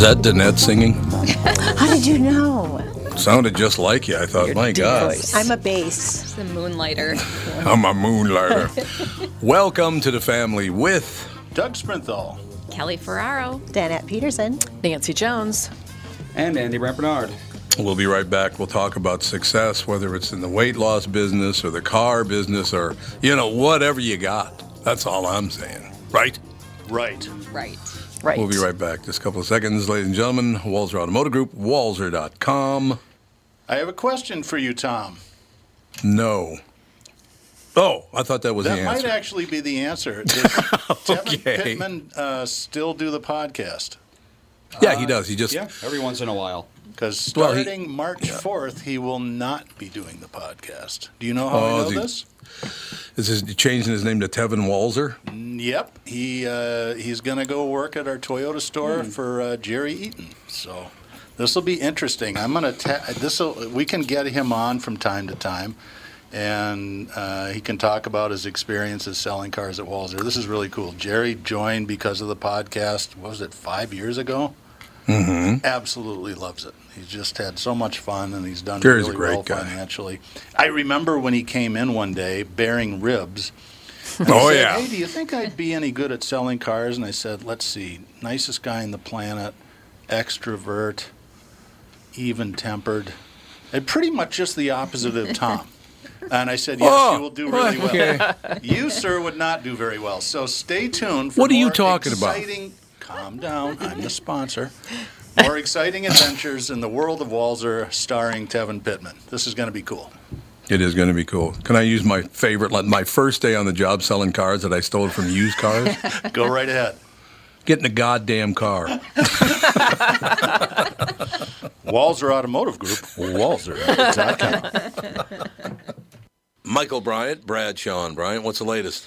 Is that Danette singing? How did you know? Sounded just like you. I thought, my God, I'm a bass. It's the moonlighter. I'm a moonlighter. Welcome to the family with Doug Sprinthal. Kelly Ferraro. Danette Peterson. Nancy Jones. And Andy Brant We'll be right back. We'll talk about success, whether it's in the weight loss business or the car business or, you know, whatever you got. That's all I'm saying. Right? Right. Right. Right. We'll be right back. Just a couple of seconds, ladies and gentlemen. Walser Automotive Group, walser.com. I have a question for you, Tom. No. Oh, I thought that was That the might actually be the answer. Does Tevin Okay. Pittman uh, still do the podcast? yeah, he does. He just Yeah, every once in a while. Because Well, he- starting March 4th, he will not be doing the podcast. Do you know how Oh, I know he- this? Is his, changing his name to Tevin Walser. Yep. He uh, he's going to go work at our Toyota store Hmm. for uh, Jerry Eaton. So this will be interesting. I'm going to ta- this we can get him on from time to time. And uh, he can talk about his experiences selling cars at Walser. This is really cool. Jerry joined because of the podcast. What was it, five years ago? Mm-hmm. absolutely loves it. He's just had so much fun, and he's done Jerry's really well guy. financially. I remember when he came in one day bearing ribs. Oh, said, yeah. Hey, do you think I'd be any good at selling cars? And I said, Let's see. Nicest guy on the planet, extrovert, even tempered, and pretty much just the opposite of Tom. And I said, Yes, Oh, you will do really okay. well. You, sir, would not do very well. So stay tuned. For What are you talking about? Calm down. I'm the sponsor. More exciting adventures in the world of Walser, starring Tevin Pittman. This is going to be cool. It is going to be cool. Can I use my favorite, like my first day on the job selling cars that I stole from used cars? Go right ahead. Get in a goddamn car. Walser Automotive Group, Walser.com. Michael Bryant, Bradshaw and Bryant, what's the latest?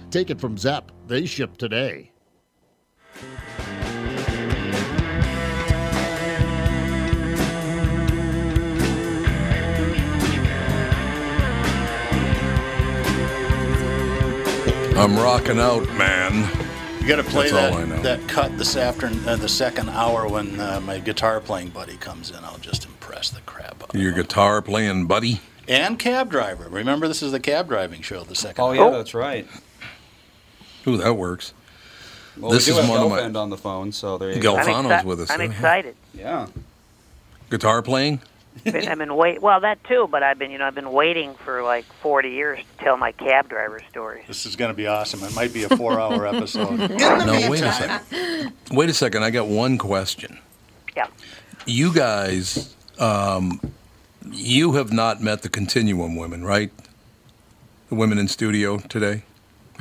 Take it from Zepp. They ship today. I'm rocking out, man. You got to play That's all I know. that, that cut this afternoon, uh, the second hour when uh, my guitar playing buddy comes in. I'll just impress the crap out of Your guitar playing buddy. And cab driver. Remember, this is the cab driving show. The second. Oh, hour. yeah, that's right. Ooh, that works. Well, This we do is have one of my- Gelfand on the phone, so there you go. Gelfand. Exci- with us, I'm huh? excited. Yeah. Guitar playing? Been- I've been wait. Well, that too, but I've been, you know, I've been waiting for like 40 years to tell my cab driver stories. This is going to be awesome. It might be a four-hour episode. No, wait a second. Wait a second. I got one question. Yeah. You guys, um, you have not met the Continuum women, right? The women in studio today.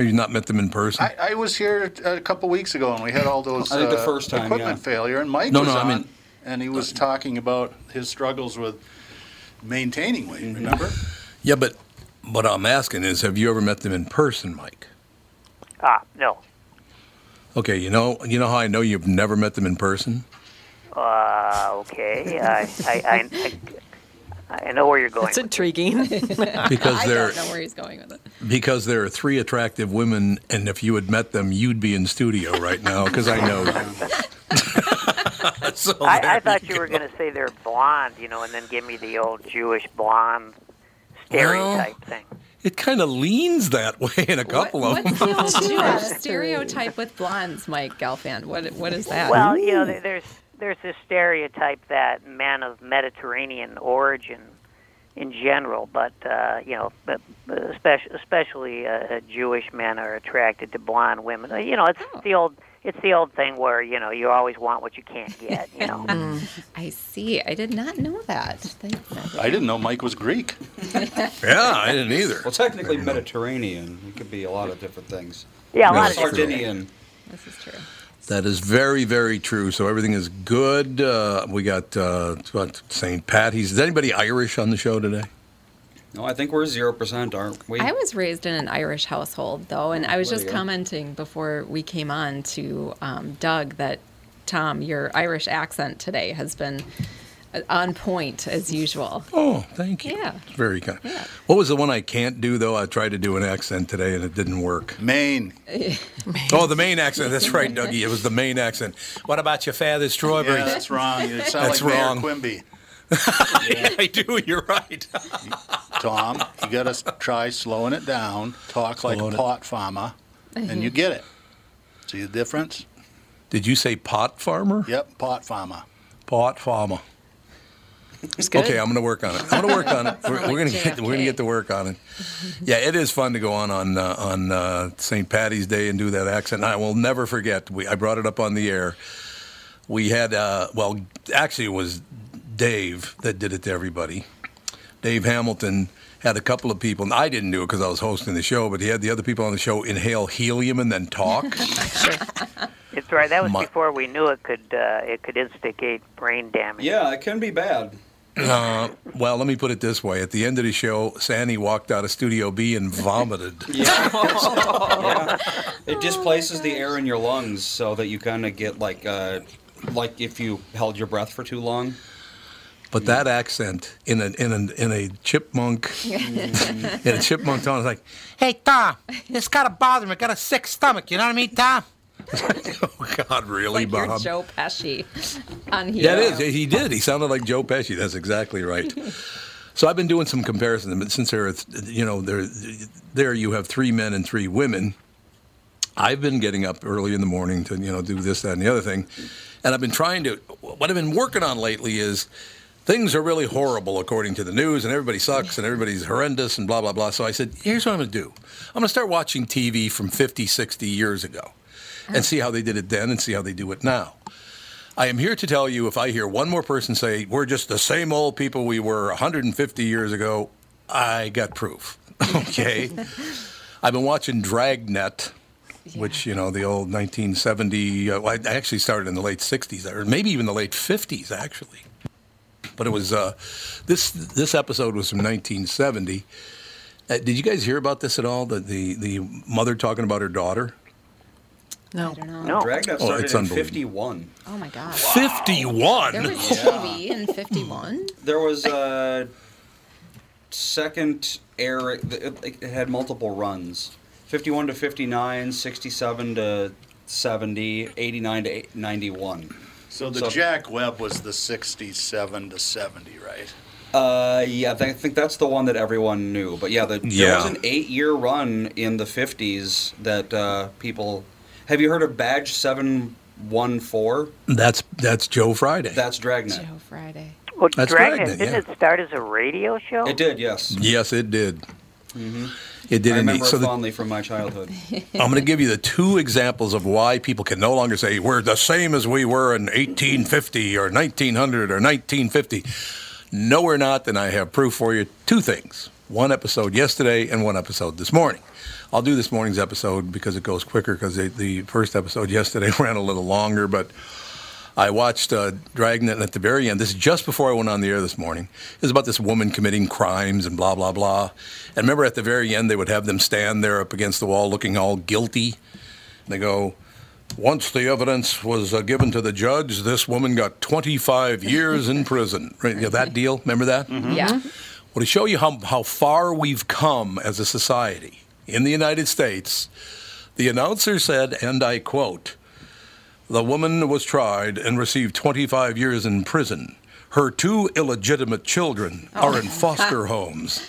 Have you not met them in person? I, I was here a couple weeks ago, and we had all those I think the uh, first time, equipment yeah. failure, and Mike No, was no, I on, mean- and he was talking about his struggles with maintaining weight. Remember? yeah, but what I'm asking is, have you ever met them in person, Mike? Ah, no. Okay, you know, you know how I know you've never met them in person? Uh, okay. I, I, I, I, I know where you're going. That's with intriguing. Because there, I don't know where he's going with it. because there are three attractive women, and if you had met them, you'd be in studio right now. Because I know you. so I, I thought you you were going to say they're blonde, you know, and then give me the old Jewish blonde stereotype thing. It kind of leans that way in a couple what, of them. What's the old Jewish stereotype with blondes, Mike Gelfand? What what is that? Well, you know, there- there's there's this stereotype that men of Mediterranean origin, in general, but uh, you know, but, but especially especially uh, Jewish men are attracted to blonde women. Uh, You know, it's the old it's the old thing where you know you always want what you can't get. You know. I see. I did not know that. Thank you. I didn't know Mike was Greek. yeah, I didn't either. Well, technically Mediterranean. It could be a lot of different things. Yeah, a lot Yes. of different things. Sardinian. This is true. That is very, very true. So everything is good. Uh, we got uh, what, St. Pat. He's, is anybody Irish on the show today? No, I think we're zero percent, aren't we? I was raised in an Irish household, though, and I was There just commenting before we came on to um, Doug that Tom, your Irish accent today has been on point as usual. Oh, thank you. Yeah. It's very kind. Yeah. What was the one I can't do, though? I tried to do an accent today and it didn't work. Maine. Oh, the Maine accent. That's right, Dougie. It was the Maine accent. What about your father's strawberries? Yeah, that's wrong. You sound That's like wrong. Mayor Quimby. I do. You're right. Tom, you got to try slowing it down. Talk like Slowing a it- pot farmer, and you get it. See the difference? Did you say pot farmer? Yep, pot farmer. Pot farmer. It's good. Okay, I'm going to work on it. I'm going to work on it. We're, we're going to get we're going to get to work on it. Yeah, it is fun to go on on uh, on uh, St. Patty's Day and do that accent. I will never forget. We I brought it up on the air. We had uh, well, actually, it was Dave that did it to everybody. Dave Hamilton had a couple of people, and I didn't do it because I was hosting the show, but he had the other people on the show inhale helium and then talk. It's right. That was My- before we knew it could uh, it could instigate brain damage. yeah, it can be bad. Uh, well, let me put it this way: at the end of the show, Sandy walked out of Studio B and vomited. yeah. It displaces the air in your lungs so that you kind of get like uh, like if you held your breath for too long. But that accent in a in a in a chipmunk in a chipmunk tone is like, Hey, Tom, this gotta bother me. I got a sick stomach. You know what I mean, Tom? oh God, really, like you're Bob? Joe Pesci on here. Yeah, it is. He did. He sounded like Joe Pesci. That's exactly right. So I've been doing some comparisons, but since there, are, you know, there, there you have three men and three women. I've been getting up early in the morning to, you know, do this, that, and the other thing, and I've been trying to. What I've been working on lately is things are really horrible according to the news, and everybody sucks, and everybody's horrendous, and blah blah blah. So I said, here's what I'm going to do. I'm going to start watching TV from 50, 60 years ago, and see how they did it then, and see how they do it now. I am here to tell you if I hear one more person say, we're just the same old people we were 150 years ago, I got proof. Okay? I've been watching Dragnet, which, you know, the old 1970, uh, well, I actually started in the late 60s, or maybe even the late 50s, actually. But it was, uh, this this episode was from 1970. Uh, did you guys hear about this at all? The, the, the mother talking about her daughter? No. I don't know. No. Dragnet Oh, started it's in unbelievable. 51. Oh my god. 51? There was TV in '51. There was a second air. It, it had multiple runs 51 to 59, 67 to 70, 89 to 91. So the So- Jack Webb was the 67 to 70, right? Uh, yeah, I think that's the one that everyone knew. But yeah, the, there Yeah. was an eight-year run in the '50s that uh, people. Have you heard of Badge Seven One Four? That's, that's Joe Friday. That's Dragnet. Joe Friday. Well, That's Dragnet, Dragnet, didn't yeah. it start as a radio show? It did, yes. Yes, it did. Mm-hmm. It did I remember indeed. it So the, fondly from my childhood. I'm going to give you the two examples of why people can no longer say we're the same as we were in 1850 or 1900 or 1950. No, we're not. And I have proof for you. Two things. One episode yesterday and one episode this morning. I'll do this morning's episode because it goes quicker because the, first episode yesterday ran a little longer. But I watched uh, Dragnet, at the very end, this is just before I went on the air this morning. It was about this woman committing crimes and blah blah blah. And remember, at the very end, they would have them stand there up against the wall, looking all guilty. And They go, once the evidence was uh, given to the judge, this woman got 25 years in prison. Right, you know, that deal, remember that? Yeah. Well, to show you how, how far we've come as a society in the United States, the announcer said, and I quote, the woman was tried and received 25 years in prison. Her two illegitimate children oh are in foster homes.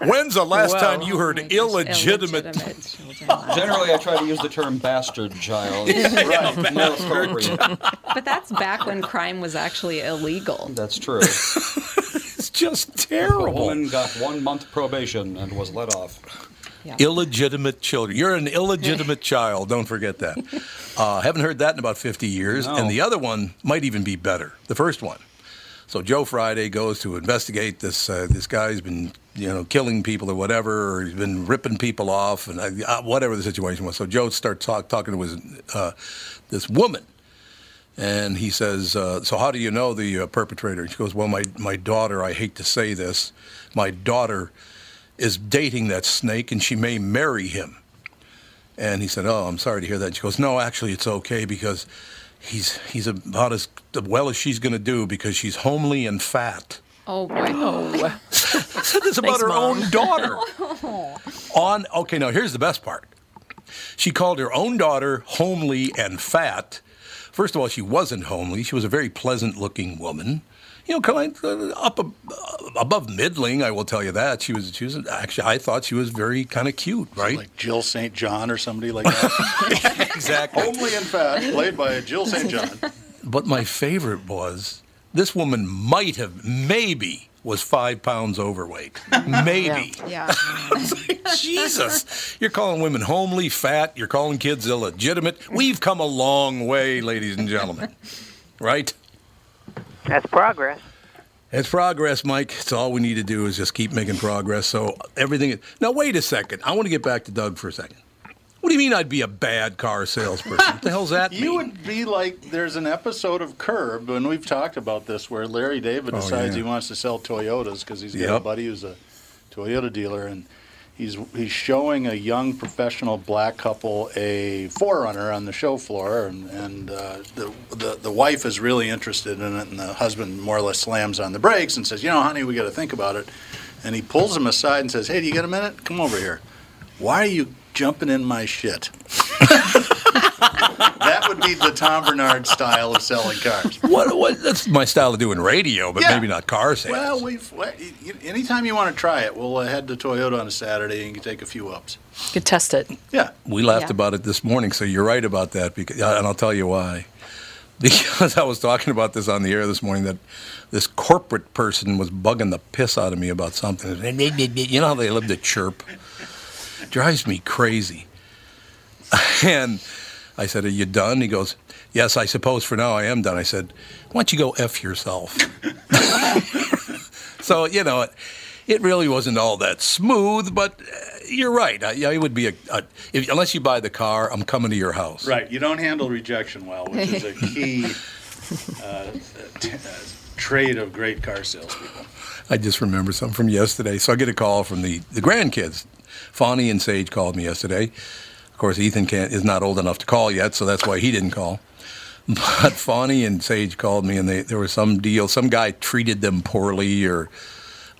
When's the last time you heard illegitimate? Generally, I try to use the term bastard child. right. More appropriate. But that's back when crime was actually illegal. That's true. It's just A terrible. woman got one month probation and was let off. Illegitimate children. You're an illegitimate child. Don't forget that. Uh, haven't heard that in about 50 years. No. And the other one might even be better. The first one. So Joe Friday goes to investigate this. Uh, this guy's been, you know, killing people or whatever, or he's been ripping people off, and uh, whatever the situation was. So Joe starts talk, talking to his uh, this woman, and he says, uh, "So how do you know the uh, perpetrator?" She goes, "Well, my my daughter. I hate to say this, my daughter is dating that snake, and she may marry him." And he said, "Oh, I'm sorry to hear that." She goes, "No, actually, it's okay because he's he's about as well as she's going to do because she's homely and fat." Oh boy. said this about her own daughter. On okay, now here's the best part. She called her own daughter homely and fat. First of all, she wasn't homely. She was a very pleasant-looking woman. You know, kind of uh, up above middling. I will tell you that she was. She was actually. I thought she was very kind of cute, right? Like Jill St. John or somebody like that. exactly. Homely and fat, played by Jill St. John. But my favorite was this woman might have maybe was five pounds overweight. Maybe. Yeah. Jesus. You're calling women homely, fat, you're calling kids illegitimate. We've come a long way, ladies and gentlemen. Right? That's progress. It's progress, Mike. It's all we need to do is just keep making progress. So everything. Is... Now, wait a second. I want to get back to Doug for a second. What do you mean I'd be a bad car salesperson? what the hell's that You mean? would be like, there's an episode of Curb, and we've talked about this, where Larry David Oh, decides yeah. he wants to sell Toyotas because he's got a buddy who's a Toyota dealer, and he's he's showing a young professional black couple a 4Runner on the show floor, and, and uh, the, the the wife is really interested in it, and the husband more or less slams on the brakes and says, "You know, honey, we got to think about it." And he pulls him aside and says, "Hey, do you got a minute? Come over here. Why are you jumping in my shit?" that would be the Tom Barnard style of selling cars. What, what, that's my style of doing radio, but Yeah. maybe not car sales. Well, we've well, y- anytime you want to try it, we'll uh, head to Toyota on a Saturday and you can take a few ups. You could test it. Yeah. We laughed Yeah. about it this morning, so you're right about that. Because, and I'll tell you why. Because I was talking about this on the air this morning that this corporate person was bugging the piss out of me about something. You know how they love to chirp? Drives me crazy. And I said, Are you done? He goes, Yes, I suppose for now I am done. I said, Why don't you go F yourself? so, you know, it, it really wasn't all that smooth, but uh, you're right. I, I would be a, a if, unless you buy the car, I'm coming to your house. Right. You don't handle rejection well, which is a key uh, t- uh, trait of great car salespeople. I just remember something from yesterday. So I get a call from the, the grandkids. Fawny and Sage called me yesterday. Of course, Ethan can't, is not old enough to call yet, so that's why he didn't call. But Fawny and Sage called me, and they, there was some deal. Some guy treated them poorly, or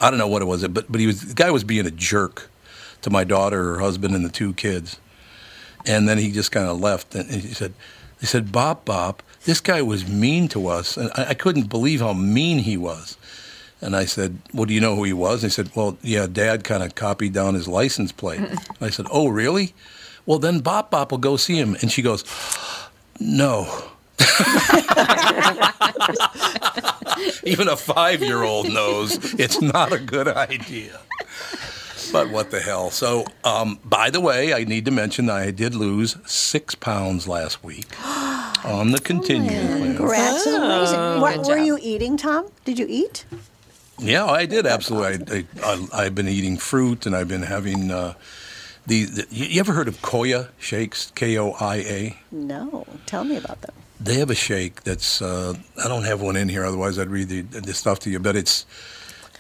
I don't know what it was. But but he was the guy was being a jerk to my daughter, her husband, and the two kids. And then he just kind of left, and he said, "They said, Bob, Bob, this guy was mean to us, and I, I couldn't believe how mean he was." And I said, Well, do you know who he was? And he said, Well, yeah, Dad kind of copied down his license plate. I said, Oh, really? Well, then Bop Bop will go see him. And she goes, No. Even a five year old knows it's not a good idea. But what the hell? So, um, by the way, I need to mention that I did lose six pounds last week on the Continuum plan. Congrats. That's amazing. What were you eating, Tom? Did you eat? Yeah, I did absolutely. I, I've been eating fruit, and I've been having uh, the, the. You ever heard of Koia shakes? K O I A. No. Tell me about them. they have a shake that's uh, I don't have one in here, otherwise I'd read the, the stuff to you. But it's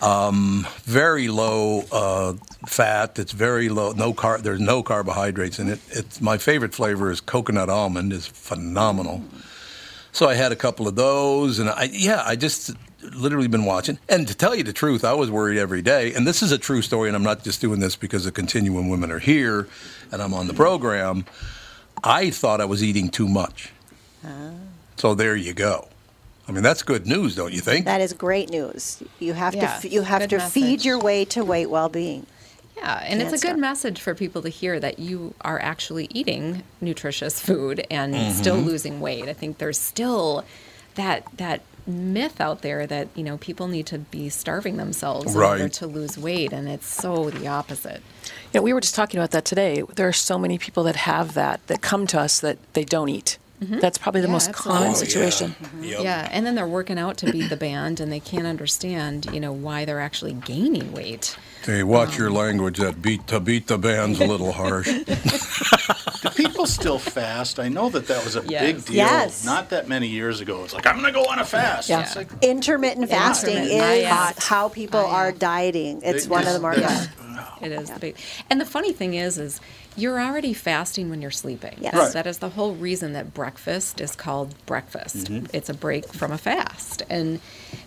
um, very low uh, fat. It's very low. No car. There's no carbohydrates in it. It's my favorite flavor is coconut almond. is phenomenal. So I had a couple of those, and I yeah, I just literally been watching. And to tell you the truth, I was worried every day. And this is a true story, and I'm not just doing this because the Continuum women are here, and I'm on the program. I thought I was eating too much. So there you go. I mean, that's good news, don't you think? That is great news. You have Yeah, to f- you have good to feed your way to weight well-being. Yeah, and it's Can't a good stop. message for people to hear that you are actually eating nutritious food and still Mm-hmm. losing weight. I think there's still that that myth out there that you know people need to be starving themselves in order to lose weight, and it's so the opposite. You know, we were just talking about that today. There are so many people that have that that come to us that they don't eat. Mm-hmm. That's probably the Yeah, most absolutely. common Oh, situation. Mm-hmm. Yep. Yeah, and then they're working out to beat the band, and they can't understand, you know, why they're actually gaining weight. Hey, watch your language. That beat to beat the band's a little harsh. Do people still fast? I know that that was a Yes. big deal Yes. not that many years ago. It's like, I'm going to go on a fast. Yeah. It's like, Intermittent fasting Intermittent. is Ah, how people yeah. are dieting. It's It one of the more that's- It is the big, and the funny thing is, is you're already fasting when you're sleeping. Yes. That's- Right. That is the whole reason that breakfast is called breakfast. Mm-hmm. It's a break from a fast, and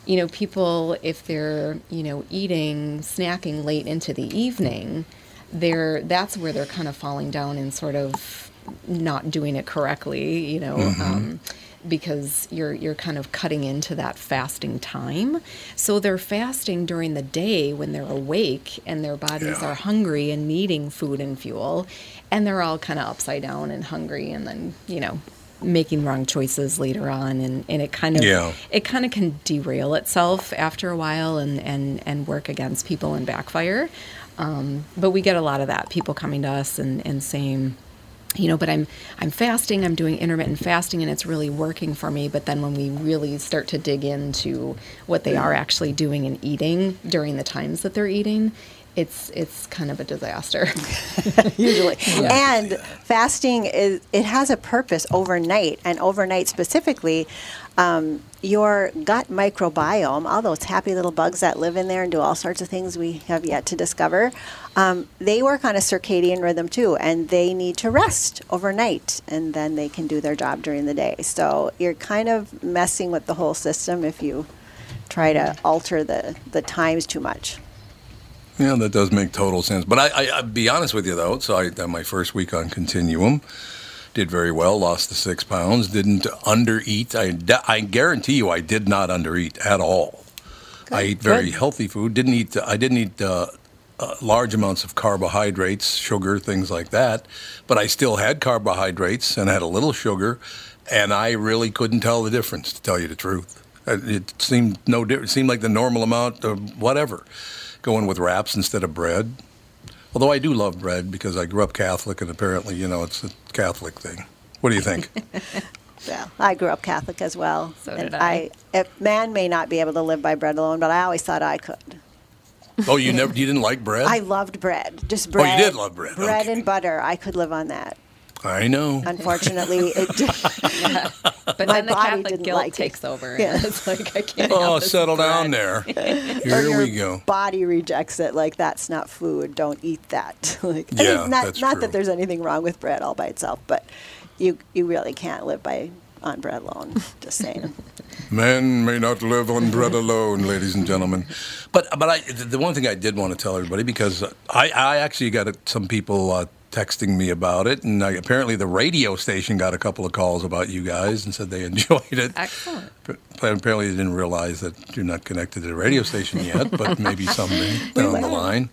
you know, people if they're you know eating, snacking late into the evening, they're that's where they're kind of falling down and sort of not doing it correctly. You know. Um, because you're you're kind of cutting into that fasting time. So they're fasting during the day when they're awake and their bodies Yeah. are hungry and needing food and fuel, and they're all kind of upside down and hungry, and then you know making wrong choices later on and, and it kind of Yeah. it kind of can derail itself after a while and and and work against people and backfire um, but we get a lot of that people coming to us and, and saying you know but i'm i'm fasting i'm doing intermittent fasting and it's really working for me. But then when we really start to dig into what they are actually doing and eating during the times that they're eating it's it's kind of a disaster. Usually. And fasting is it has a purpose overnight, and overnight specifically, um, your gut microbiome, all those happy little bugs that live in there and do all sorts of things we have yet to discover, um, they work on a circadian rhythm too, and they need to rest overnight, and then they can do their job during the day. So you're kind of messing with the whole system if you try to alter the, the times too much. Yeah, that does make total sense. But I, I, I'll be honest with you though. So I, my first week on Continuum did very well. Lost the six pounds. Didn't undereat. I, I guarantee you, I did not undereat at all. I ate very healthy food. Didn't eat. I didn't eat uh, uh, large amounts of carbohydrates, sugar, things like that. But I still had carbohydrates and had a little sugar, and I really couldn't tell the difference. To tell you the truth, it seemed no. It seemed like the normal amount of whatever. Going with wraps instead of bread. Although I do love bread because I grew up Catholic, and apparently, you know, it's a Catholic thing. What do you think? Well, I grew up Catholic as well. So and did I. if man may not be able to live by bread alone, but I always thought I could. oh, you never, you didn't like bread? I loved bread. Just bread. Oh, you did love bread. Bread Okay. and butter. I could live on that. I know. Unfortunately, it did. but My then the body catholic didn't guilt like it. takes over Yeah. it's like i can't Oh, have this settle bread. down there. or Here your we go. body rejects it. Like that's not food. Don't eat that. like, I Yeah, mean, not that's not true. that there's anything wrong with bread all by itself, but you you really can't live by on bread alone. Just saying. Men may not live on bread alone, ladies and gentlemen. But but I, the the one thing I did want to tell everybody because I, I actually got some people uh, texting me about it, and I, apparently the radio station got a couple of calls about you guys and said they enjoyed it. excellent But apparently they didn't realize that you're not connected to the radio station yet, but maybe someday down the line.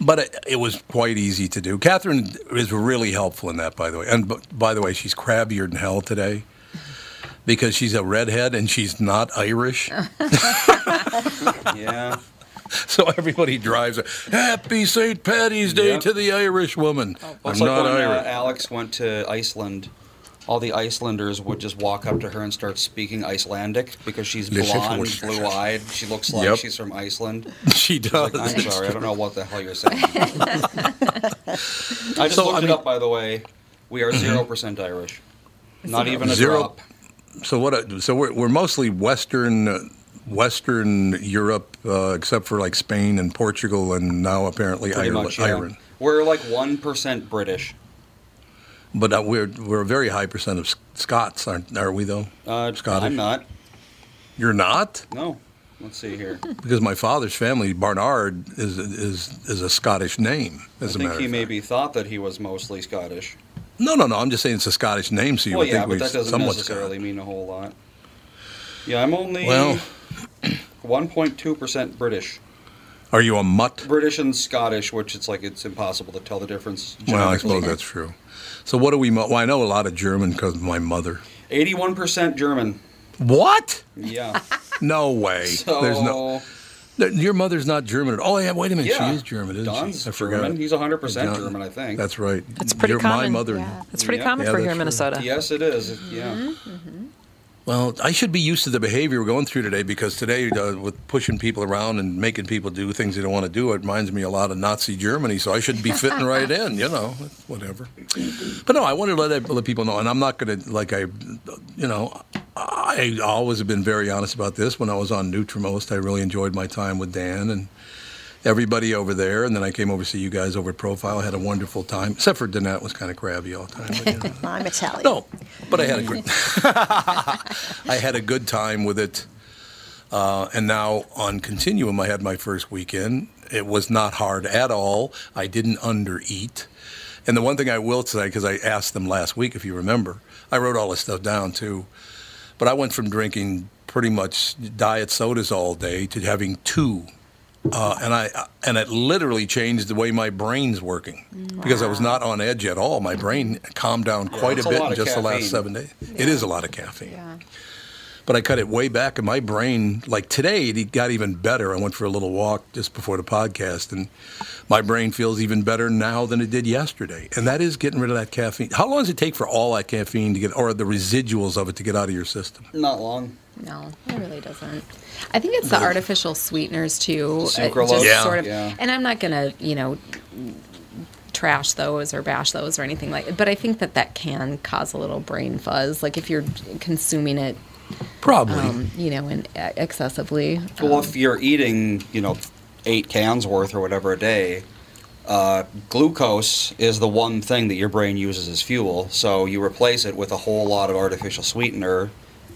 But it, it was quite easy to do. Catherine is really helpful in that, by the way. And b- by the way, she's crabbier than hell today because she's a redhead and she's not Irish. Yeah. so everybody drives a Happy St. Patty's Day Yep. to the Irish woman. Well, I'm like not when uh, Irish. Alex went to Iceland. All the Icelanders would just walk up to her and start speaking Icelandic because she's blonde, blue-eyed. She looks like Yep. she's from Iceland. she does. like, I'm sorry, I don't know what the hell you're saying. I just So, looked I it up, by the way. We are zero percent Irish. Not even a Zero, drop. so what? So we're we're mostly Western. Uh, Western Europe, uh, except for like Spain and Portugal, and now apparently Pretty Ireland. much, yeah. Ireland. We're like one percent British. But uh, we're we're a very high percent of Scots, aren't are we though? Uh, Scottish. I'm not. You're not, No. Let's see here. because my father's family, Barnard, is is is a Scottish name. I As a think matter he maybe thought that he was mostly Scottish. No, no, no. I'm just saying it's a Scottish name, so you well, would yeah, think but we that doesn't necessarily mean a whole lot. Yeah, I'm only Well- 1.2% British. Are you a mutt? British and Scottish, which it's like it's impossible to tell the difference. Well, I suppose that's true. So what do we? mo- Well, I know a lot of German because of my mother. 81% German. What? Yeah. No way. So There's no. Your mother's not German at all. Oh yeah, wait a minute. Yeah. She is German, isn't Don's she? I forgot. German. He's 100% John- German, I think. That's right. It's pretty Your- common. My mother. It's pretty Yeah. common Yeah, for here in. Minnesota. Yes, it is. Yeah. Mm-hmm. Mm-hmm. Well, I should be used to the behavior we're going through today because today, uh, with pushing people around and making people do things they don't want to do, it reminds me a lot of Nazi Germany. So I should be fitting right in, you know, whatever. But no, I wanted to let, let people know, and I'm not going to, like, I, you know, I always have been very honest about this. When I was on Nutrimost, I really enjoyed my time with Dan and everybody over there. And then I came over to see you guys over at Profile. I had a wonderful time, except for Danette was kind of crabby all the time. But, you know. Well, I'm Italian. No, but I had a good. I had a good time with it, uh, and now on Continuum, I had my first weekend. It was not hard at all. I didn't undereat, and the one thing I will say, because I asked them last week, if you remember, I wrote all this stuff down too. But I went from drinking pretty much diet sodas all day to having two uh, and I and it literally changed the way my brain's working because I was not on edge at all. My brain calmed down quite it's a a bit lot in of just the last seven days. It is a lot of caffeine. Yeah. But I cut it way back, and my brain, like today, it got even better. I went for a little walk just before the podcast, and my brain feels even better now than it did yesterday. And that is getting rid of that caffeine. How long does it take for all that caffeine to get, or the residuals of it to get out of your system? Not long. No, it really doesn't. I think it's the artificial sweeteners too. The sucralose. Yeah. sort of, Yeah. and I'm not gonna, you know, trash those or bash those or anything like. But I think that that can cause a little brain fuzz. Like if you're consuming it, Probably. um, you know, and uh, excessively. Well, um, if you're eating, you know, eight cans worth or whatever a day, uh, glucose is the one thing that your brain uses as fuel. So you replace it with a whole lot of artificial sweetener.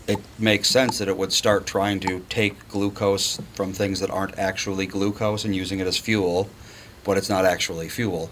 It makes sense that it would start trying to take glucose from things that aren't actually glucose and using it as fuel, but it's not actually fuel.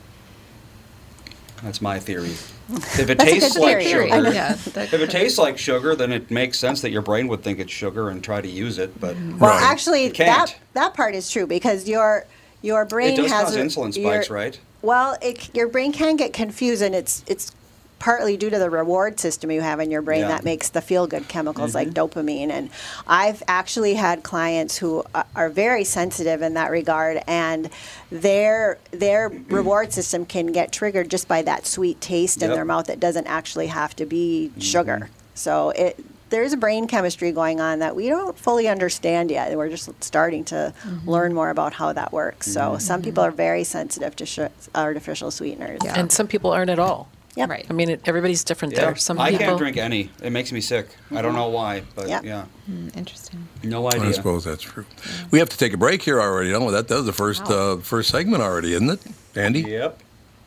That's my theory. If it That's tastes like theory. sugar, yeah, if it tastes like sugar, then it makes sense that your brain would think it's sugar and try to use it. But mm-hmm. Well, Right. actually, can't. that that part is true because your your brain it does has cause a- insulin spikes, your- right? Well, it, your brain can get confused, and it's it's partly due to the reward system you have in your brain Yeah. that makes the feel good chemicals like mm-hmm. dopamine. And I've actually had clients who uh, are very sensitive in that regard, and their their reward system can get triggered just by that sweet taste in their mouth. It doesn't actually have to be mm-hmm. sugar. So it. There's a brain chemistry going on that we don't fully understand yet. and We're just starting to mm-hmm. learn more about how that works. So some people are very sensitive to sh- artificial sweeteners. Yeah. And some people aren't at all. Yep. Right. I mean, it, everybody's different there. Some I people. can't drink any. It makes me sick. I don't know why, but Yep. yeah, Mm, interesting. no idea. I idea. suppose that's true. We have to take a break here already. No, that, that was the first uh, first segment already, isn't it, Andy? Yep.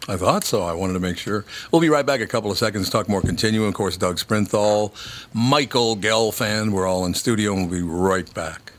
I thought so. I wanted to make sure. We'll be right back in a couple of seconds. Talk more Continuum. Of course, Doug Sprinthal, Michael Gelfand. We're all in studio, and we'll be right back.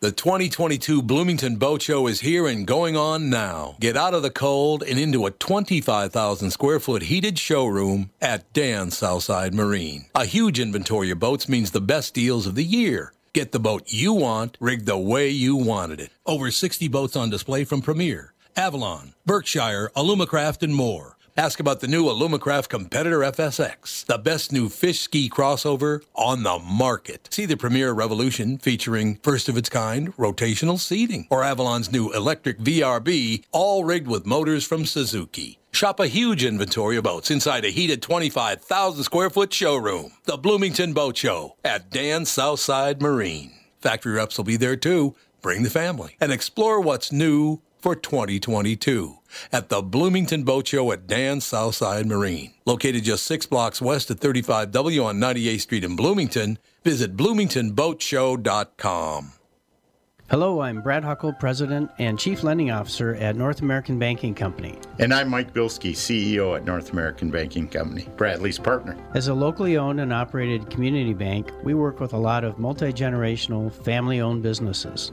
The 2022 Bloomington Boat Show is here and going on now. Get out of the cold and into a 25,000 square foot heated showroom at Dan Southside Marine. A huge inventory of boats means the best deals of the year. Get the boat you want, rigged the way you wanted it. Over 60 boats on display from Premier, Avalon, Berkshire, Alumacraft, and more. Ask about the new Alumacraft Competitor FSX, the best new fish ski crossover on the market. See the Premier Revolution featuring first of its kind rotational seating, or Avalon's new electric VRB, all rigged with motors from Suzuki. Shop a huge inventory of boats inside a heated 25,000 square foot showroom. The Bloomington Boat Show at Dan Southside Marine. Factory reps will be there too. Bring the family and explore what's new for 2022 at the Bloomington Boat Show at Dan's Southside Marine. Located just six blocks west of 35W on 98th Street in Bloomington, visit bloomingtonboatshow.com. Hello, I'm Brad Huckle, President and Chief Lending Officer at North American Banking Company. And I'm Mike Bilski, CEO at North American Banking Company, Bradley's partner. As a locally owned and operated community bank, we work with a lot of multi generational, family owned businesses.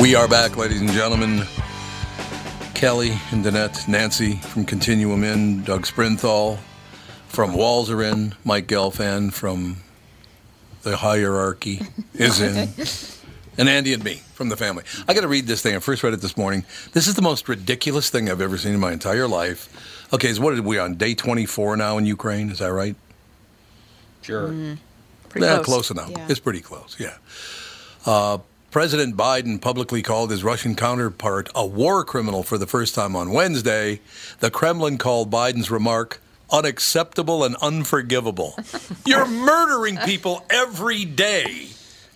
We are back, ladies and gentlemen. Kelly and Danette, Nancy from Continuum in, Doug Sprinthal from Walser in, Mike Gelfand from the hierarchy is in, and Andy and me from the family. I got to read this thing. I first read it this morning. This is the most ridiculous thing I've ever seen in my entire life. Okay, so what are we on day 24 now in Ukraine? Is that right? Sure. Pretty yeah, close. close enough. Yeah. It's pretty close, yeah. Uh, President Biden publicly called his Russian counterpart a war criminal for the first time on Wednesday. The Kremlin called Biden's remark unacceptable and unforgivable. You're murdering people every day,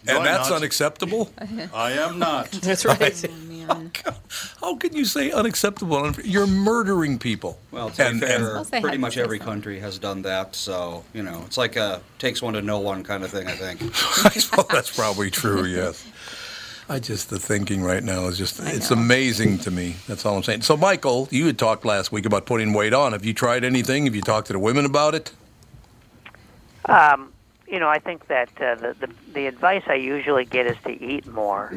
No, and I'm that's not. unacceptable? I am not. That's right. Oh, man. How can you say unacceptable? and You're murdering people. Well, to and, fair, I'll pretty much every something. country has done that. So you know, it's like a takes one to know one kind of thing. I think. well, that's probably true. Yes. I just the thinking right now is just it's amazing to me. That's all I'm saying. So, Michael, you had talked last week about putting weight on. Have you tried anything? Have you talked to the women about it? Um, you know, I think that uh, the, the the advice I usually get is to eat more,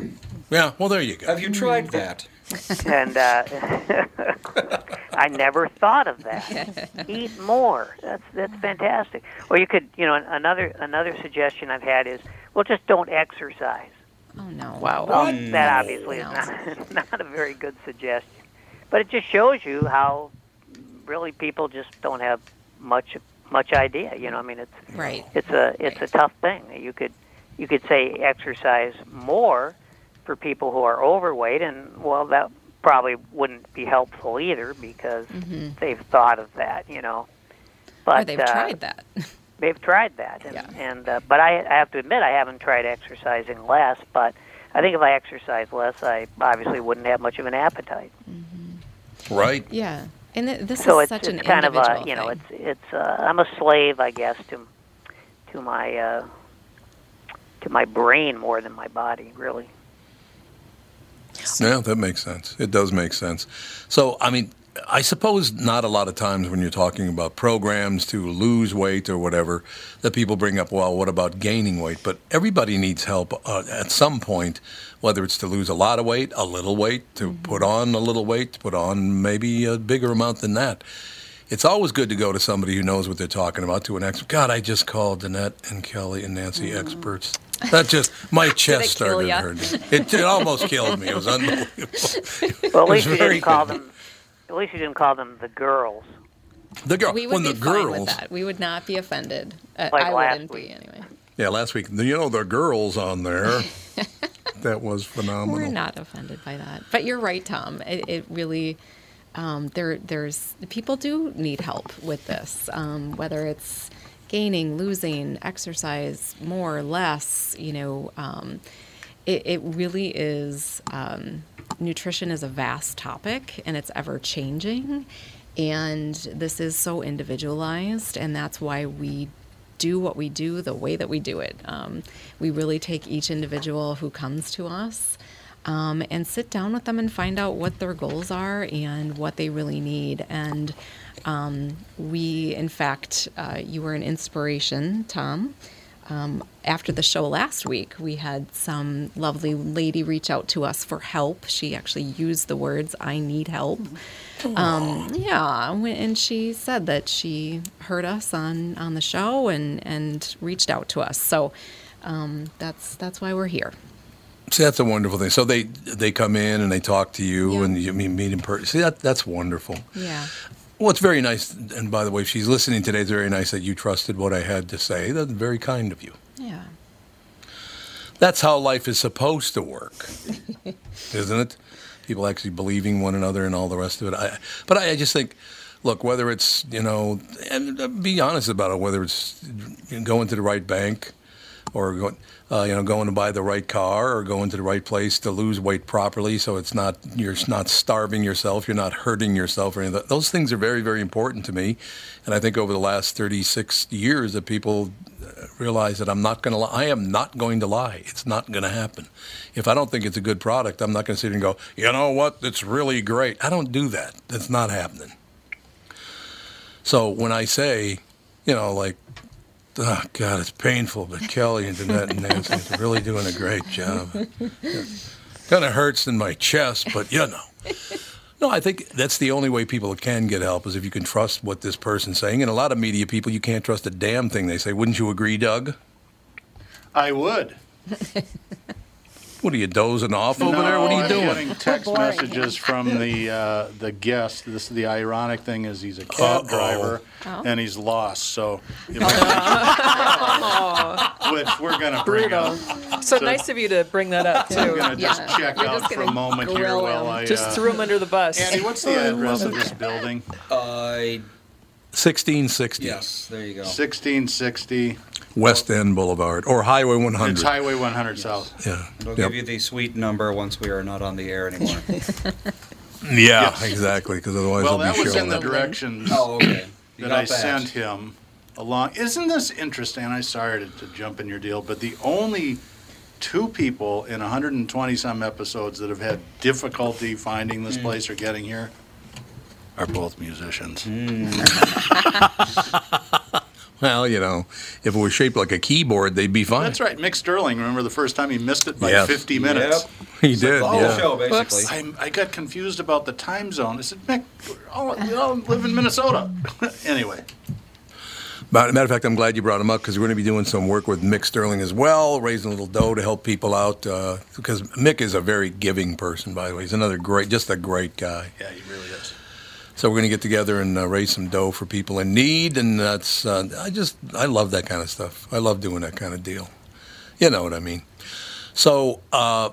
Yeah. Well, there you go. Have you tried that? and uh, I never thought of that. eat more. That's that's fantastic. Or you could, you know, another another suggestion I've had is, well, just don't exercise. Oh no. Wow. Well, that obviously No. is not, not a very good suggestion, but it just shows you how really people just don't have much much idea. You know, I mean, it's Right. it's a it's a tough thing. You could you could say exercise more for people who are overweight, and well, that probably wouldn't be helpful either because they've thought of that. You know, but Mm-hmm. or they've uh, tried that. they've tried that, and, Yeah. and uh, but I, I have to admit I haven't tried exercising less. But I think if I exercise less, I obviously wouldn't have much of an appetite. Right. yeah. And th- this so is it's, such it's an kind of a you know thing. it's it's uh, I'm a slave I guess to to my uh, to my brain more than my body really. Yeah, that makes sense. It does make sense. So, I mean, I suppose not a lot of times when you're talking about programs to lose weight or whatever, that people bring up, well, what about gaining weight? But everybody needs help uh, at some point, whether it's to lose a lot of weight, a little weight, to put on a little weight, to put on maybe a bigger amount than that. It's always good to go to somebody who knows what they're talking about, to an expert. God, I just called Danette and Kelly and Nancy experts. That just, my chest started hurting. It, it almost killed me. It was unbelievable. Well, at It least you didn't call them. At least you didn't call them the girls. The girl, we would when be the fine girls, with that. We would not be offended. Uh, Like I last wouldn't week. be anyway. yeah, last week, you know, the girls on there, that was phenomenal. We're not offended by that. But you're right, Tom. It, it really, um, there there's people do need help with this, um, whether it's gaining, losing, exercise, more, or less. You know, um, it, it really is. Nutrition is a vast topic, and it's ever changing. And this is so individualized, and that's why we do what we do the way that we do it. Um, we really take each individual who comes to us um, and sit down with them and find out what their goals are and what they really need. And um, we, in fact, uh, you were an inspiration, Tom. Um, after the show last week, we had some lovely lady reach out to us for help. She actually used the words, I need help. Um, yeah, and she said that she heard us on, on the show and, and reached out to us. So um, that's, that's why we're here. See, that's a wonderful thing. So they they come in and they talk to you and you meet meet in person. See, that that's wonderful. Yeah. Well, it's very nice. And by the way, if she's listening today, it's very nice that you trusted what I had to say. That's very kind of you. Yeah. That's how life is supposed to work, isn't it? People actually believing one another and all the rest of it. I, but I, I just think, look, whether it's you know, and uh, be honest about it, whether it's going to the right bank, or going, uh, you know, going to buy the right car, or going to the right place to lose weight properly, so it's not you're not starving yourself, you're not hurting yourself, or anything. Those things are very, very important to me, and I think over the last 36 years that people uh, realize that I'm not going to lie. I am not going to lie. It's not going to happen. If I don't think it's a good product, I'm not going to sit and go, you know what, it's really great. I don't do that. That's not happening. So when I say, you know, like, oh God, it's painful, but Kelly and Danette and Nancy are really doing a great job. Kind of hurts in my chest, but you know. No, I think that's the only way people can get help is if you can trust what this person's saying. And a lot of media people, you can't trust a damn thing they say. Wouldn't you agree, Doug? I would. What are you dozing off over no, there? What are you I'm doing? getting text messages from the uh, the guest. This the ironic thing is he's a cab Uh-oh. driver Oh. and he's lost. So, you which we're gonna bring up. So nice of you to bring that up too. I'm too. gonna just check We're out just for a moment here grill while him. I Just uh, threw him under the bus. Andy, what's the address of this building? Uh, 1660 yes, there you go. 1660. West End Boulevard or Highway 100. It's Highway 100 South. yeah. We'll Yep. give you the sweet number once we are not on the air anymore. Yeah, Yes. exactly. Because otherwise, Well, they'll that be was showing in the up. directions oh, okay. You that got I sent him along. Isn't this interesting? I'm sorry to, to jump in your deal, but the only two people in 120 some episodes that have had difficulty finding this hmm. place or getting here are both musicians. Well, you know, if it was shaped like a keyboard, they'd be fine. That's right. Mick Sterling, remember the first time he missed it by Yes. 50 minutes? Yep. He did. The whole yeah. show, basically. I, I got confused about the time zone. I said, Mick, we're all, we all live in Minnesota. anyway, But, matter of fact, I'm glad you brought him up because we're going to be doing some work with Mick Sterling as well, raising a little dough to help people out. Uh, because Mick is a very giving person, by the way. He's another great, just a great guy. yeah, he really is. So we're going to get together and uh, raise some dough for people in need, and that's uh, I just I love that kind of stuff. I love doing that kind of deal. You know what I mean? So uh,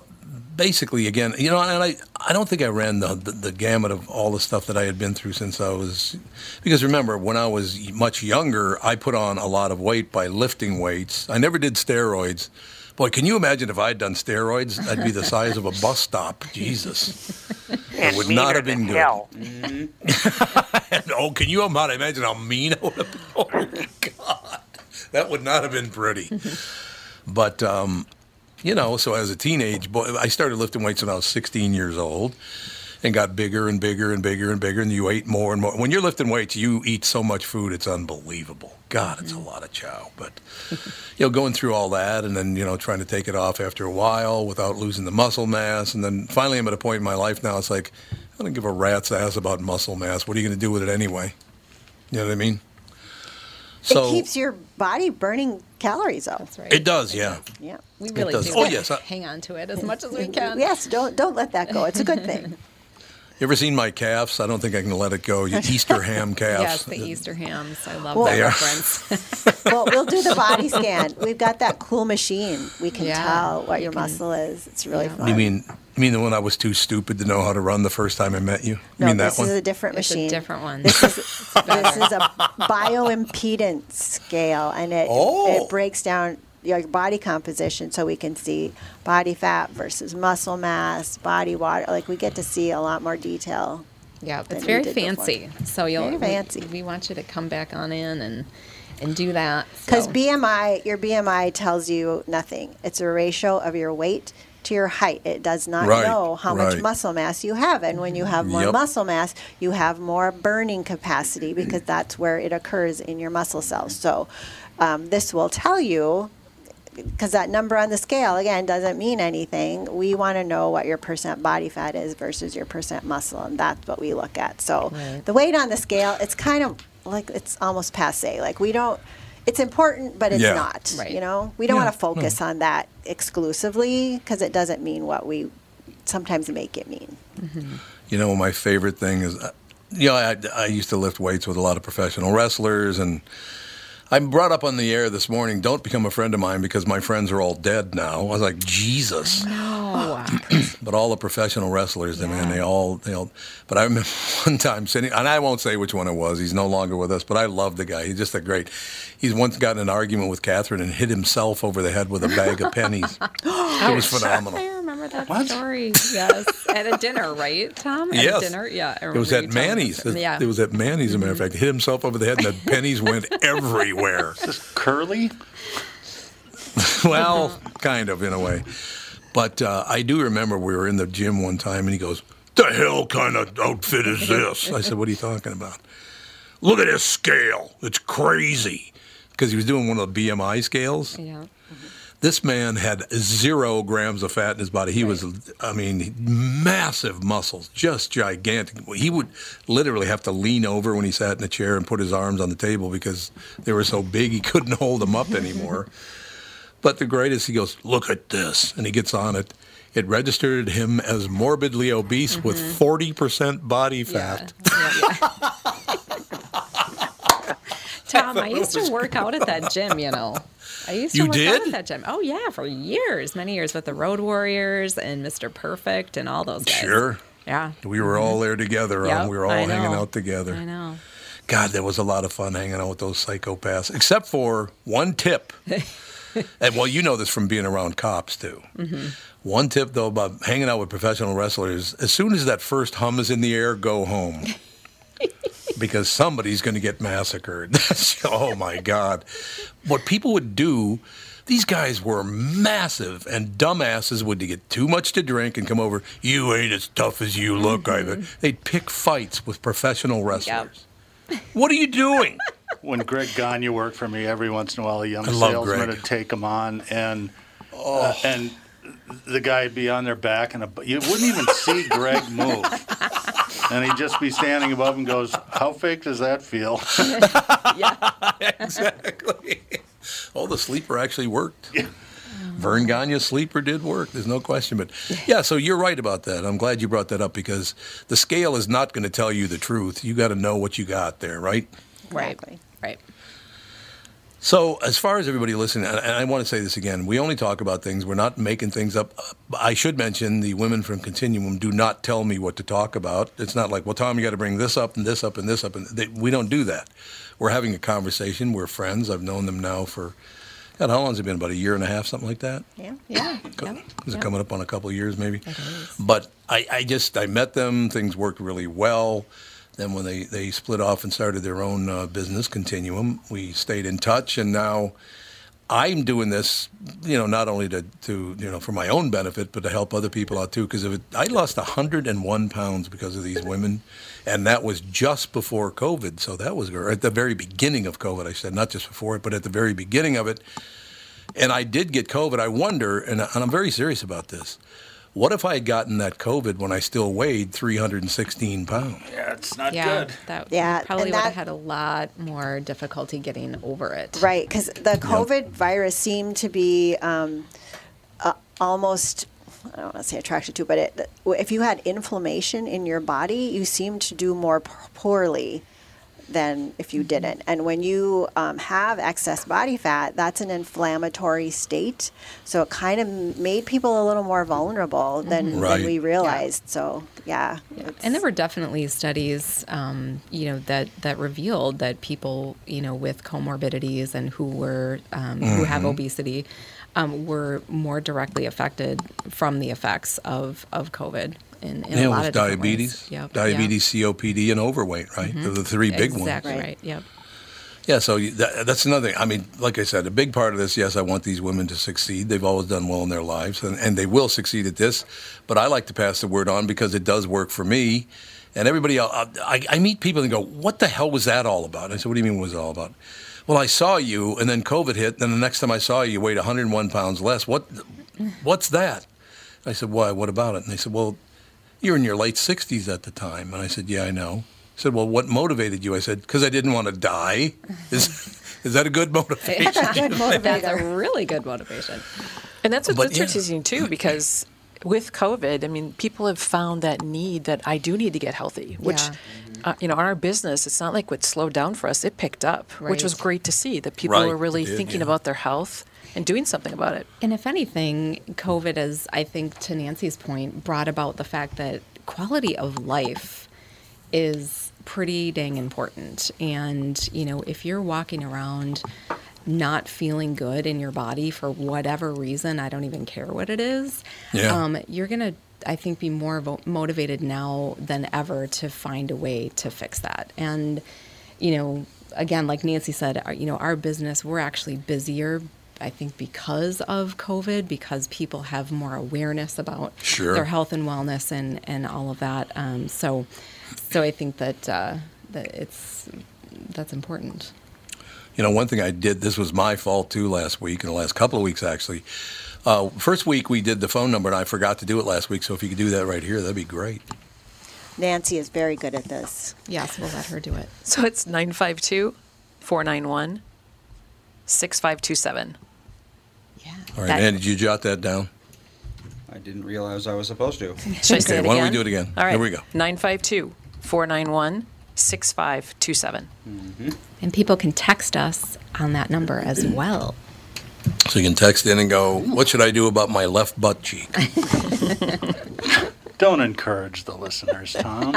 basically, again, you know, and I I don't think I ran the, the the gamut of all the stuff that I had been through since I was because remember when I was much younger, I put on a lot of weight by lifting weights. I never did steroids. Boy, can you imagine if I'd done steroids? I'd be the size of a bus stop. Jesus. and would not have been good. hell. oh, can you imagine how mean I would have been? Oh my God, that would not have been pretty. But um, you know, so as a teenage boy, I started lifting weights when I was 16 years old, and got bigger and bigger and bigger and bigger, and you ate more and more. When you're lifting weights, you eat so much food, it's unbelievable. God, it's a mm. lot of chow. But you know, going through all that, and then you know, trying to take it off after a while without losing the muscle mass, and then finally, I'm at a point in my life now. It's like I don't give a rat's ass about muscle mass. What are you going to do with it anyway? You know what I mean? it keeps your body burning calories though. That's right. It does, yeah. Yeah. We It really does. do. Oh, yes, I- Hang on to it as much as we can. Yes, don't don't let that go. It's a good thing. ever seen my calves? I don't think I can let it go. You Easter ham calves. Yes, the Easter hams. I love Well- that They reference. well, we'll do the body scan. We've got that cool machine. We can Yeah, tell what you your can- muscle is. It's really fun. You mean you mean the one I was too stupid to know how to run the first time I met you? You no, mean that this one? is a different It's a machine. different one. This is, this is a bioimpedance scale, and it Oh. it breaks down your body composition so we can see body fat versus muscle mass, body water. Like we get to see a lot more detail. Yeah, it's very did before. fancy. So you'll Very we- fancy. We, want you to come back on in and and do that. Because so. BMI, your BMI tells you nothing. It's a ratio of your weight to your height. It does not Right, know how much muscle mass you have. And when you have more Yep. muscle mass, you have more burning capacity because that's where it occurs in your muscle cells. So um, this will tell you. Because that number on the scale again doesn't mean anything. We want to know what your percent body fat is versus your percent muscle, and that's what we look at. So Right. the weight on the scale, it's kind of like it's almost passe. Like we don't. It's important, but it's Yeah. not. Right. You know, we don't Yeah, want to focus on that exclusively because it doesn't mean what we sometimes make it mean. You know, my favorite thing is, uh, you know, I, I used to lift weights with a lot of professional wrestlers, and I brought up on the air this morning, don't become a friend of mine because my friends are all dead now. I was like, Jesus. no. But all the professional wrestlers, I mean, they all, they all. But I remember one time sitting, and I won't say which one it was. He's no longer with us, but I love the guy. He's just a great. He's once gotten in an argument with Catherine and hit himself over the head with a bag of pennies. it was phenomenal. I remember that What? story. Yes, at a dinner, right, Tom? At Yes. a dinner, yeah. It was at you telling me Manny's. It, Yeah. it was at Manny's, as a matter of fact. Hit himself over the head, and the pennies went everywhere. Is this curly? well, kind of in a way. But uh, I do remember we were in the gym one time, and he goes, "The hell kind of outfit is this?" I said, "What are you talking about?" Look at this scale. It's crazy. Because he was doing one of the BMI scales. yeah. This man had zero grams of fat in his body. He was, I mean, massive muscles, just gigantic. He would literally have to lean over when he sat in a chair and put his arms on the table because they were so big he couldn't hold them up anymore. but the greatest, he goes, Look at this. And he gets on it. It registered him as morbidly obese with mm-hmm. 40% body fat. Yeah, yeah. Tom, I used to work out at that gym, you know. I used to You work did? out at that gym. Oh yeah, for years, many years with the Road Warriors and Mr. Perfect and all those guys. Sure. Yeah. We were all there together. Yep, um, we were all hanging out together. I know. God, that was a lot of fun hanging out with those psychopaths. Except for one tip, and well, you know this from being around cops too. One tip though about hanging out with professional wrestlers: as soon as that first hum is in the air, go home. because somebody's going to get massacred. Oh my God. What people would do, these guys were massive and dumbasses would get too much to drink and come over, you ain't as tough as you look. I They'd pick fights with professional wrestlers. What are you doing? when Greg Gagne worked for me, every once in a while a young salesman Greg. would take him on, and uh, and the guy would be on their back, and a, you wouldn't even see Greg move, and he'd just be standing above and goes, "How fake does that feel?" Yeah. exactly. Oh, the sleeper actually worked. Verne Gagne's sleeper did work. There's no question. But yeah, so you're right about that. I'm glad you brought that up because the scale is not going to tell you the truth. You got to know what you got there, right? Right. Right. So, as far as everybody listening, and I want to say this again, we only talk about things. We're not making things up. I should mention the women from Continuum do not tell me what to talk about. It's not like, well, Tom, you got to bring this up and this up and this up, and they, we don't do that. We're having a conversation. We're friends. I've known them now for, God, how long has it been? About a year and a half, something like that. Yeah. Yeah. Co- yeah, Is it yeah. coming up on a couple of years, maybe? But I, I just I met them. Things worked really well. Then when they, they split off and started their own uh, business, Continuum, we stayed in touch, and now I'm doing this, you know, not only to, to you know for my own benefit, but to help other people out too. Because I lost 101 pounds because of these women, and that was just before COVID. So that was or at the very beginning of COVID. I said not just before it, but at the very beginning of it. And I did get COVID. I wonder, and, and I'm very serious about this. What if I had gotten that COVID when I still weighed 316 pounds? yeah, it's not Yeah. good. That Yeah, probably and would have had a lot more difficulty getting over it. Right, because the COVID virus seemed to be um, uh, almost I don't want to say attracted to, but it, if you had inflammation in your body, you seemed to do more p- poorly than if you didn't. And when you um, have excess body fat, that's an inflammatory state. So it kind of made people a little more vulnerable than, Right. than we realized. So yeah, And there were definitely studies, um, you know, that that revealed that people, you know, with comorbidities and who were um, who have Mhm. obesity, um, were more directly affected from the effects of of COVID. In, in yeah, a it lot was of different ways. diabetes, Yep, diabetes, COPD, and overweight, right? Mm-hmm. They're the three yep. big ones. Exactly right. Yep. Yeah, so that, that's another thing. I mean, like I said, a big part of this, yes, I want these women to succeed. They've always done well in their lives, and, and they will succeed at this. But I like to pass the word on because it does work for me. And everybody else, I, I meet people and go, What the hell was that all about? I said, What do you mean, what was it all about? Well, I saw you, and then COVID hit, and then the next time I saw you, you weighed 101 pounds less. What, What's that? I said, Why? What about it? And they said, Well, you're in your late 60s at the time. And I said, Yeah, I know. I said, Well, what motivated you? I said, Because I didn't want to die. Is, is that a good motivation? That's a really good motivation. And that's what's But, yeah. interesting too, because with COVID, I mean, people have found that need that I do need to get healthy, which, Yeah. uh, you know, in our business, it's not like what slowed down for us, it picked up, which was great to see that people Right, were really did, thinking yeah. about their health and doing something about it. And if anything, COVID has, I think, to Nancy's point, brought about the fact that quality of life is pretty dang important. And, you know, if you're walking around not feeling good in your body for whatever reason, I don't even care what it is, Yeah. um, you're going to, I think, be more vo- motivated now than ever to find a way to fix that. And, you know, again, like Nancy said, our, you know, our business, we're actually busier. I think because of COVID, because people have more awareness about Sure. their health and wellness and, and all of that. Um, so, so I think that uh, that it's that's important. You know, one thing I did, this was my fault too last week, and the last couple of weeks actually. Uh, first week we did the phone number, and I forgot to do it last week, so if you could do that right here, that'd be great. Nancy is very good at this. Yes, we'll let her do it. So it's 952 491 6527. Yeah. All right, That- and did you jot that down? I didn't realize I was supposed to. Should I say Okay, it why don't we do it again? All right. Here we go. 952 491 6527. Mm-hmm. And people can text us on that number as well. So you can text in and go, "What should I do about my left butt cheek?" Don't encourage the listeners, Tom.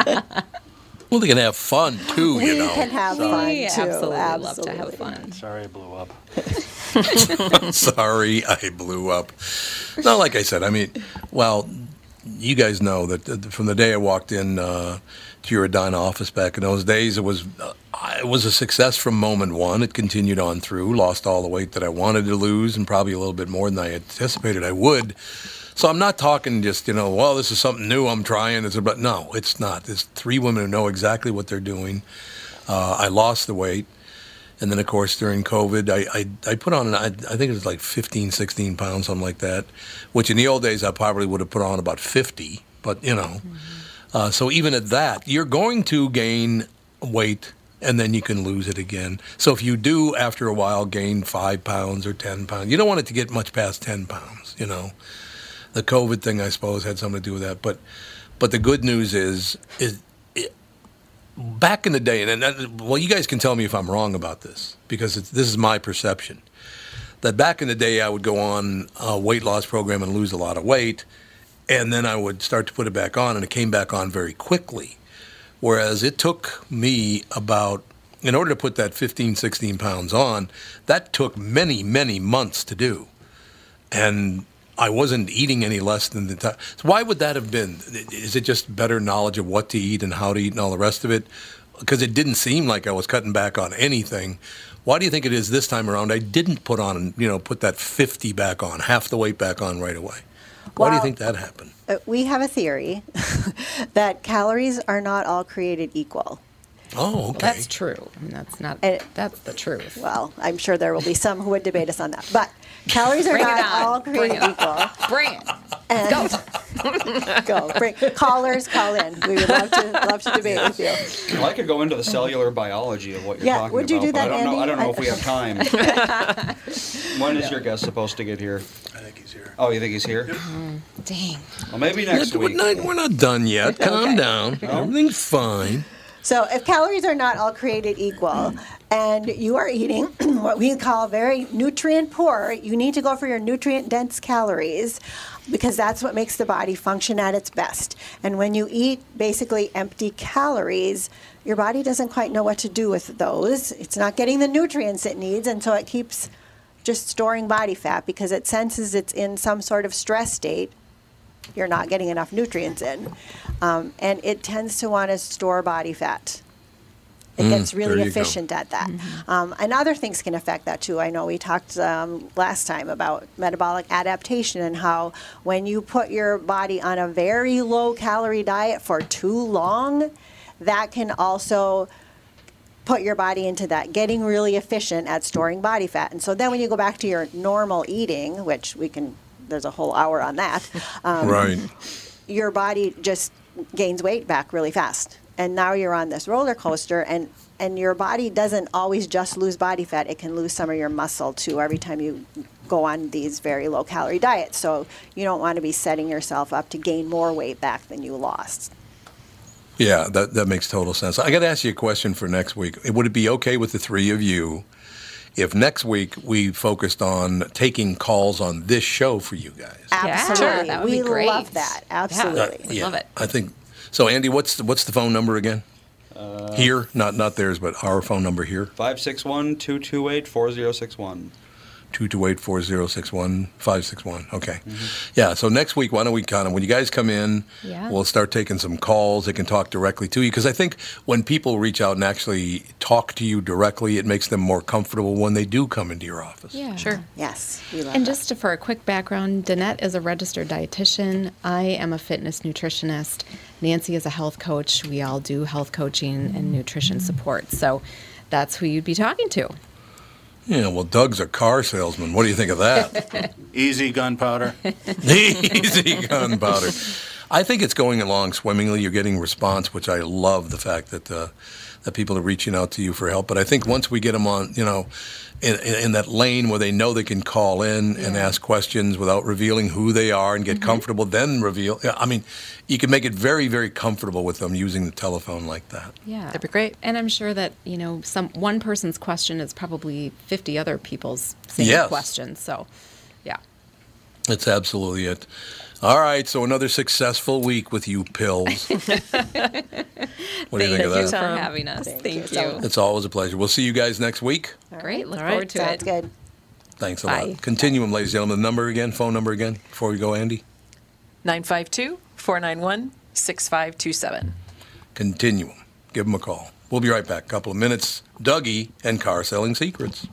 Well, they can have fun too, you know. we know. can have We fun too. absolutely love to have fun. Sorry I blew up. Sorry, I blew up. No, like I said, I mean, well, you guys know that from the day I walked in uh, to your Edina office back in those days, it was uh, it was a success from moment one. It continued on through, lost all the weight that I wanted to lose, and probably a little bit more than I anticipated I would. So I'm not talking just you know, well, this is something new I'm trying. It's about no, it's not. There's three women who know exactly what they're doing. Uh, I lost the weight. And then, of course, during COVID, I, I, I put on, I, I think it was like 15, 16 pounds, something like that, which in the old days I probably would have put on about 50. But, you know, uh, so even at that, you're going to gain weight and then you can lose it again. So if you do, after a while, gain five pounds or 10 pounds, you don't want it to get much past 10 pounds, you know. The COVID thing, I suppose, had something to do with that. But, but the good news is, is back in the day, and, and well, you guys can tell me if I'm wrong about this because this is my perception. That back in the day, I would go on a weight loss program and lose a lot of weight, and then I would start to put it back on, and it came back on very quickly. Whereas it took me about, in order to put that 15, 16 pounds on, that took many, many months to do. And I wasn't eating any less than the time. So why would that have been? Is it just better knowledge of what to eat and how to eat and all the rest of it? Because it didn't seem like I was cutting back on anything. Why do you think it is this time around? I didn't put on, you know, put that 50 back on, half the weight back on right away. Why do you think that happened? Uh, we have a theory that calories are not all created equal. Oh, okay. That's true. I mean, that's not. And- that's the truth. Well, I'm sure there will be some who would debate us on that. But calories are Bring not all created it equal. Bring it. And go. Bring, callers, call in. We would love to love to debate with you. Well, I could go into the cellular biology of what you're Yeah, talking would you about, do but I that, don't know. I don't know if we have time. when is your guest supposed to get here? I think he's he's here. Oh, you think he's here? Dang. Well, maybe next We're week. not, we're not done yet. Calm down. Everything's fine. So, if calories are not all created equal and you are eating what we call very nutrient poor, you need to go for your nutrient dense calories because that's what makes the body function at its best. And when you eat basically empty calories, your body doesn't quite know what to do with those. It's not getting the nutrients it needs, and so it keeps just storing body fat because it senses it's in some sort of stress state you're not getting enough nutrients in. Um, and it tends to want to store body fat. It Mm, gets really there you go. efficient at that. Um, and other things can affect that too. I know we talked um, last time about metabolic adaptation and how when you put your body on a very low calorie diet for too long, that can also put your body into that getting really efficient at storing body fat. And so then when you go back to your normal eating, which we can, there's a whole hour on that. Um, Right. your body just gains weight back really fast. And now you're on this roller coaster and and your body doesn't always just lose body fat, it can lose some of your muscle too every time you go on these very low calorie diets. So you don't want to be setting yourself up to gain more weight back than you lost. Yeah, that, that makes total sense. I got to ask you a question for next week. Would it be okay with the three of you if next week we focused on taking calls on this show for you guys? Absolutely. that would we be great. love that. Absolutely. Yeah, Love it. I think so. Andy, what's the, what's the phone number again? Uh, here, not not theirs, but our phone number here. 561 228 4061. 228-4061-561. Okay. Mm-hmm. Yeah, so next week, why don't we kind of, when you guys come in, Yeah. we'll start taking some calls. They can talk directly to you. Because I think when people reach out and actually talk to you directly, it makes them more comfortable when they do come into your office. Yeah. Sure. Yes. We love And that. just for a quick background, Danette is a registered dietitian. I am a fitness nutritionist. Nancy is a health coach. We all do health coaching and nutrition support. So that's who you'd be talking to. Yeah, well, Doug's a car salesman. What do you think of that? Easy gunpowder. Easy gunpowder. I think it's going along swimmingly. You're getting response, which I love the fact that uh, that people are reaching out to you for help. But I think once we get them on, you know, in, in, in that lane where they know they can call in and ask questions without revealing who they are and get mm-hmm. comfortable, then reveal. I mean, you can make it very, very comfortable with them using the telephone like that. Yeah. That'd be great. And I'm sure that, you know, some one person's question is probably 50 other people's same Yes. question. So, yeah. That's absolutely it. All right, so another successful week with you pills. what do you think of Thank you that? for having us. Thank, you. It's always a pleasure. We'll see you guys next week. Great. Look All right. forward to Sounds it. good. Thanks a Bye. lot. Continuum, ladies and gentlemen. The number again, phone number again, before we go, Andy. 952 491 6527. Continuum. Give them a call. We'll be right back. couple of minutes. Dougie and Car Selling Secrets.